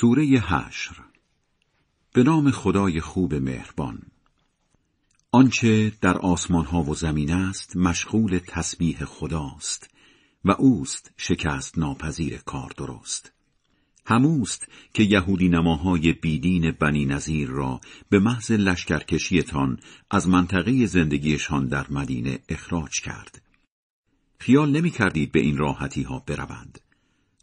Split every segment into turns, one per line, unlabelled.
سوره حشر به نام خدای خوب مهربان آنچه در آسمان ها و زمین است مشغول تسبیح خداست و اوست شکست ناپذیر کار درست هموست که یهودی نماهای بیدین بنی نظیر را به محض لشکرکشیتان از منطقه زندگیشان در مدینه اخراج کرد. خیال نمی کردید به این راحتی ها بروند.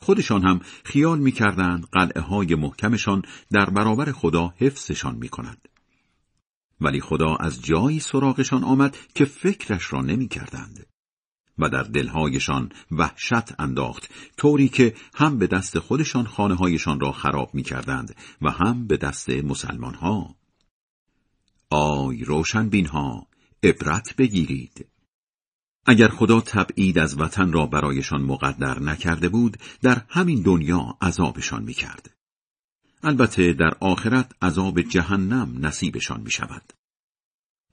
خودشان هم خیال می کردند قلعه های محکمشان در برابر خدا حفظشان می کند. ولی خدا از جایی سراغشان آمد که فکرش را نمی کردند. و در دلهایشان وحشت انداخت طوری که هم به دست خودشان خانه هایشان را خراب می کردند و هم به دست مسلمان ها. آی روشن بین ها عبرت بگیرید اگر خدا تبعید از وطن را برایشان مقدر نکرده بود در همین دنیا عذابشان می کرد. البته در آخرت عذاب جهنم نصیبشان می شود.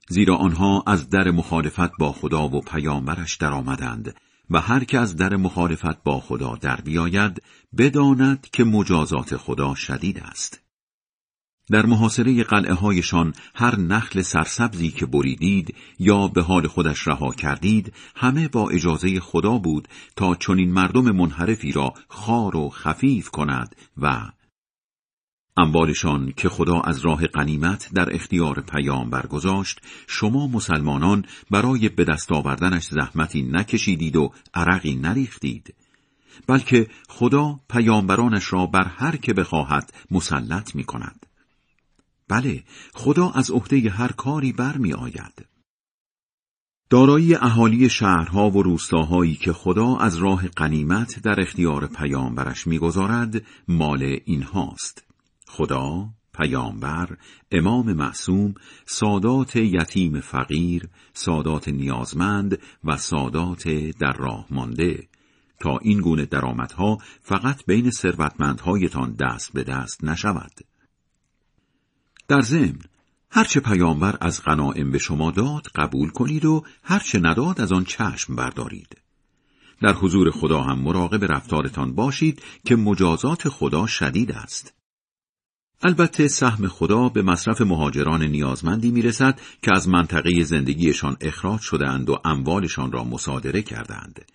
زیرا آنها از در مخالفت با خدا و پیامبرش درآمدند و هر که از در مخالفت با خدا در بیاید بداند که مجازات خدا شدید است. در محاصره قلعه هایشان هر نخل سرسبزی که بریدید یا به حال خودش رها کردید همه با اجازه خدا بود تا چنین مردم منحرفی را خار و خفیف کند و اموالشان که خدا از راه قنیمت در اختیار پیام برگذاشت شما مسلمانان برای به دست آوردنش زحمتی نکشیدید و عرقی نریختید بلکه خدا پیامبرانش را بر هر که بخواهد مسلط می کند بله خدا از عهده هر کاری برمی آید. دارایی اهالی شهرها و روستاهایی که خدا از راه قنیمت در اختیار پیامبرش می‌گذارد مال اینهاست. خدا، پیامبر، امام معصوم، سادات یتیم فقیر، سادات نیازمند و سادات در راه مانده. تا این گونه درآمدها فقط بین ثروتمندهایتان دست به دست نشود. در ضمن هرچه پیامبر از غنائم به شما داد قبول کنید و هرچه نداد از آن چشم بردارید. در حضور خدا هم مراقب رفتارتان باشید که مجازات خدا شدید است. البته سهم خدا به مصرف مهاجران نیازمندی می‌رسد که از منطقه زندگیشان اخراج شدهاند و اموالشان را مصادره کردند.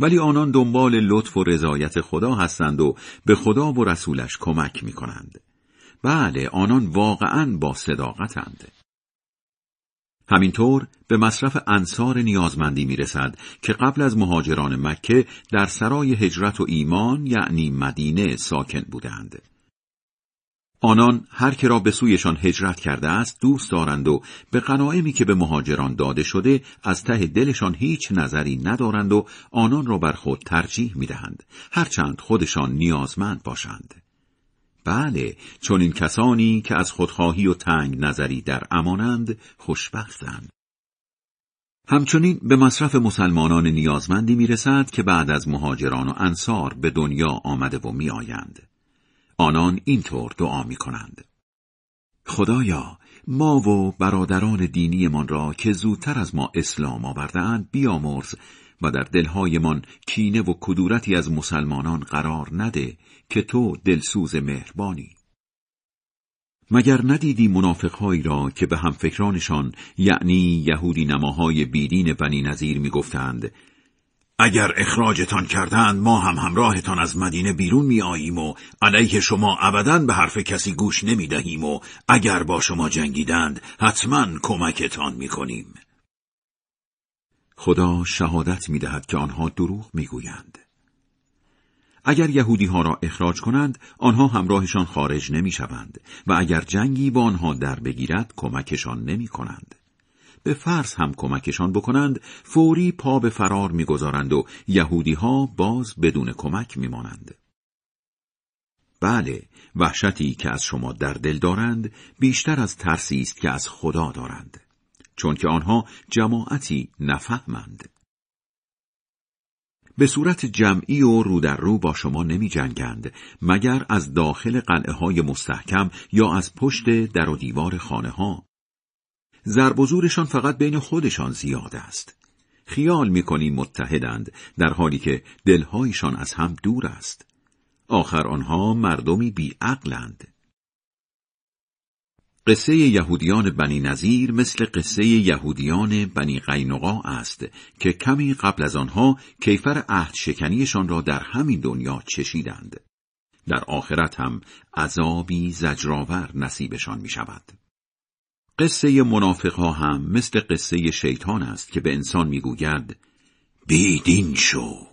ولی آنان دنبال لطف و رضایت خدا هستند و به خدا و رسولش کمک می کنند. بله آنان واقعا با صداقتند. همینطور به مصرف انصار نیازمندی می رسد که قبل از مهاجران مکه در سرای هجرت و ایمان یعنی مدینه ساکن بودند. آنان هر که را به سویشان هجرت کرده است دوست دارند و به قناعمی که به مهاجران داده شده از ته دلشان هیچ نظری ندارند و آنان را بر خود ترجیح می دهند هرچند خودشان نیازمند باشند بله چون این کسانی که از خودخواهی و تنگ نظری در امانند خوشبختند همچنین به مصرف مسلمانان نیازمندی می‌رسد که بعد از مهاجران و انصار به دنیا آمده و میآیند. آنان اینطور دعا می کنند. خدایا ما و برادران دینیمان را که زودتر از ما اسلام آوردهاند بیامرز و در دلهایمان کینه و کدورتی از مسلمانان قرار نده که تو دلسوز مهربانی. مگر ندیدی منافقهایی را که به همفکرانشان یعنی یهودی نماهای بیدین بنی نظیر می‌گفتند اگر اخراجتان کردند ما هم همراهتان از مدینه بیرون می آییم و علیه شما ابدا به حرف کسی گوش نمی دهیم و اگر با شما جنگیدند حتما کمکتان می کنیم. خدا شهادت می دهد که آنها دروغ می گویند. اگر یهودی ها را اخراج کنند آنها همراهشان خارج نمی شوند و اگر جنگی با آنها در بگیرد کمکشان نمی کنند. به فرض هم کمکشان بکنند فوری پا به فرار می‌گذارند و یهودی ها باز بدون کمک میمانند. بله وحشتی که از شما در دل دارند بیشتر از ترسی است که از خدا دارند چون که آنها جماعتی نفهمند به صورت جمعی و رو در رو با شما نمی جنگند مگر از داخل قلعه های مستحکم یا از پشت در و دیوار خانه ها ضرب و زورشان فقط بین خودشان زیاد است. خیال می‌کنی متحدند در حالی که دلهایشان از هم دور است. آخر آنها مردمی بیعقلند قصه یهودیان بنی نظیر مثل قصه یهودیان بنی قینقا است که کمی قبل از آنها کیفر عهد شکنیشان را در همین دنیا چشیدند. در آخرت هم عذابی زجرآور نصیبشان می شود. قصه منافقها هم مثل قصه شیطان است که به انسان می‌گوید بیدین شو.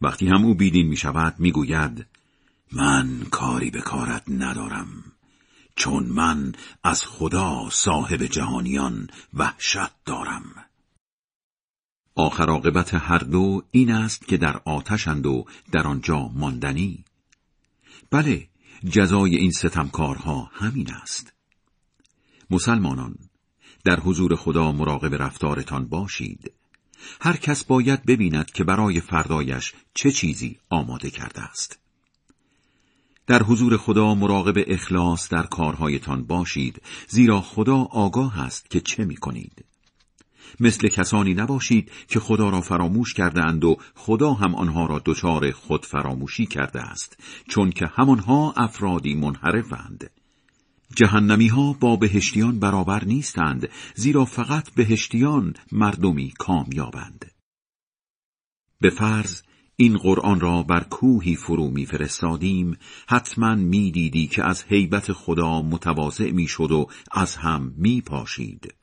وقتی هم او بیدین می شود می گوید من کاری به کارت ندارم چون من از خدا صاحب جهانیان وحشت دارم. آخر عاقبت هر دو این است که در آتشند و در آنجا ماندنی. بله جزای این ستمکارها همین است. مسلمانان در حضور خدا مراقب رفتارتان باشید هر کس باید ببیند که برای فردایش چه چیزی آماده کرده است در حضور خدا مراقب اخلاص در کارهایتان باشید زیرا خدا آگاه است که چه می کنید. مثل کسانی نباشید که خدا را فراموش کرده اند و خدا هم آنها را دچار خود فراموشی کرده است چون که همانها افرادی منحرفند. جهنمی ها با بهشتیان برابر نیستند زیرا فقط بهشتیان مردمی کامیابند. به فرض این قرآن را بر کوهی فرو میفرستادیم حتما می‌دیدی که از هیبت خدا متواضع می‌شد و از هم میپاشید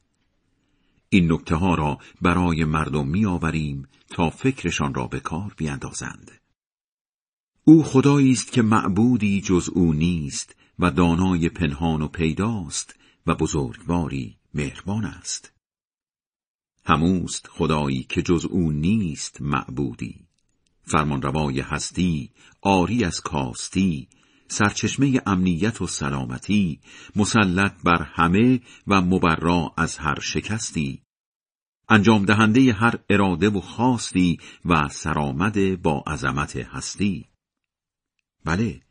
این نکته ها را برای مردم میآوریم تا فکرشان را به کار بیندازند او خدایی است که معبودی جز او نیست و دانای پنهان و پیداست و بزرگواری مهربان است. هموست خدایی که جز او نیست معبودی. فرمانروای هستی آری از کاستی سرچشمه امنیت و سلامتی مسلط بر همه و مبرا از هر شکستی. انجام دهنده هر اراده و خواستی و سرآمد با عظمت هستی. بله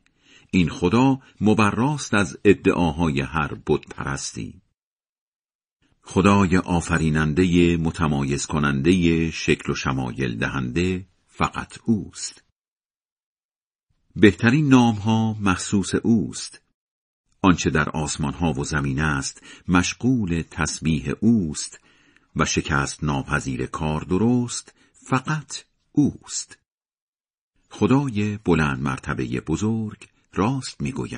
این خدا مبراست از ادعاهای هر بت پرستی خدای آفریننده متمایز کننده شکل و شمایل دهنده فقط اوست. بهترین نام ها مخصوص اوست. آنچه در آسمان ها و زمین است مشغول تسبیح اوست و شکست ناپذیر کار درست فقط اوست. خدای بلند مرتبه بزرگ راست می‌گوید.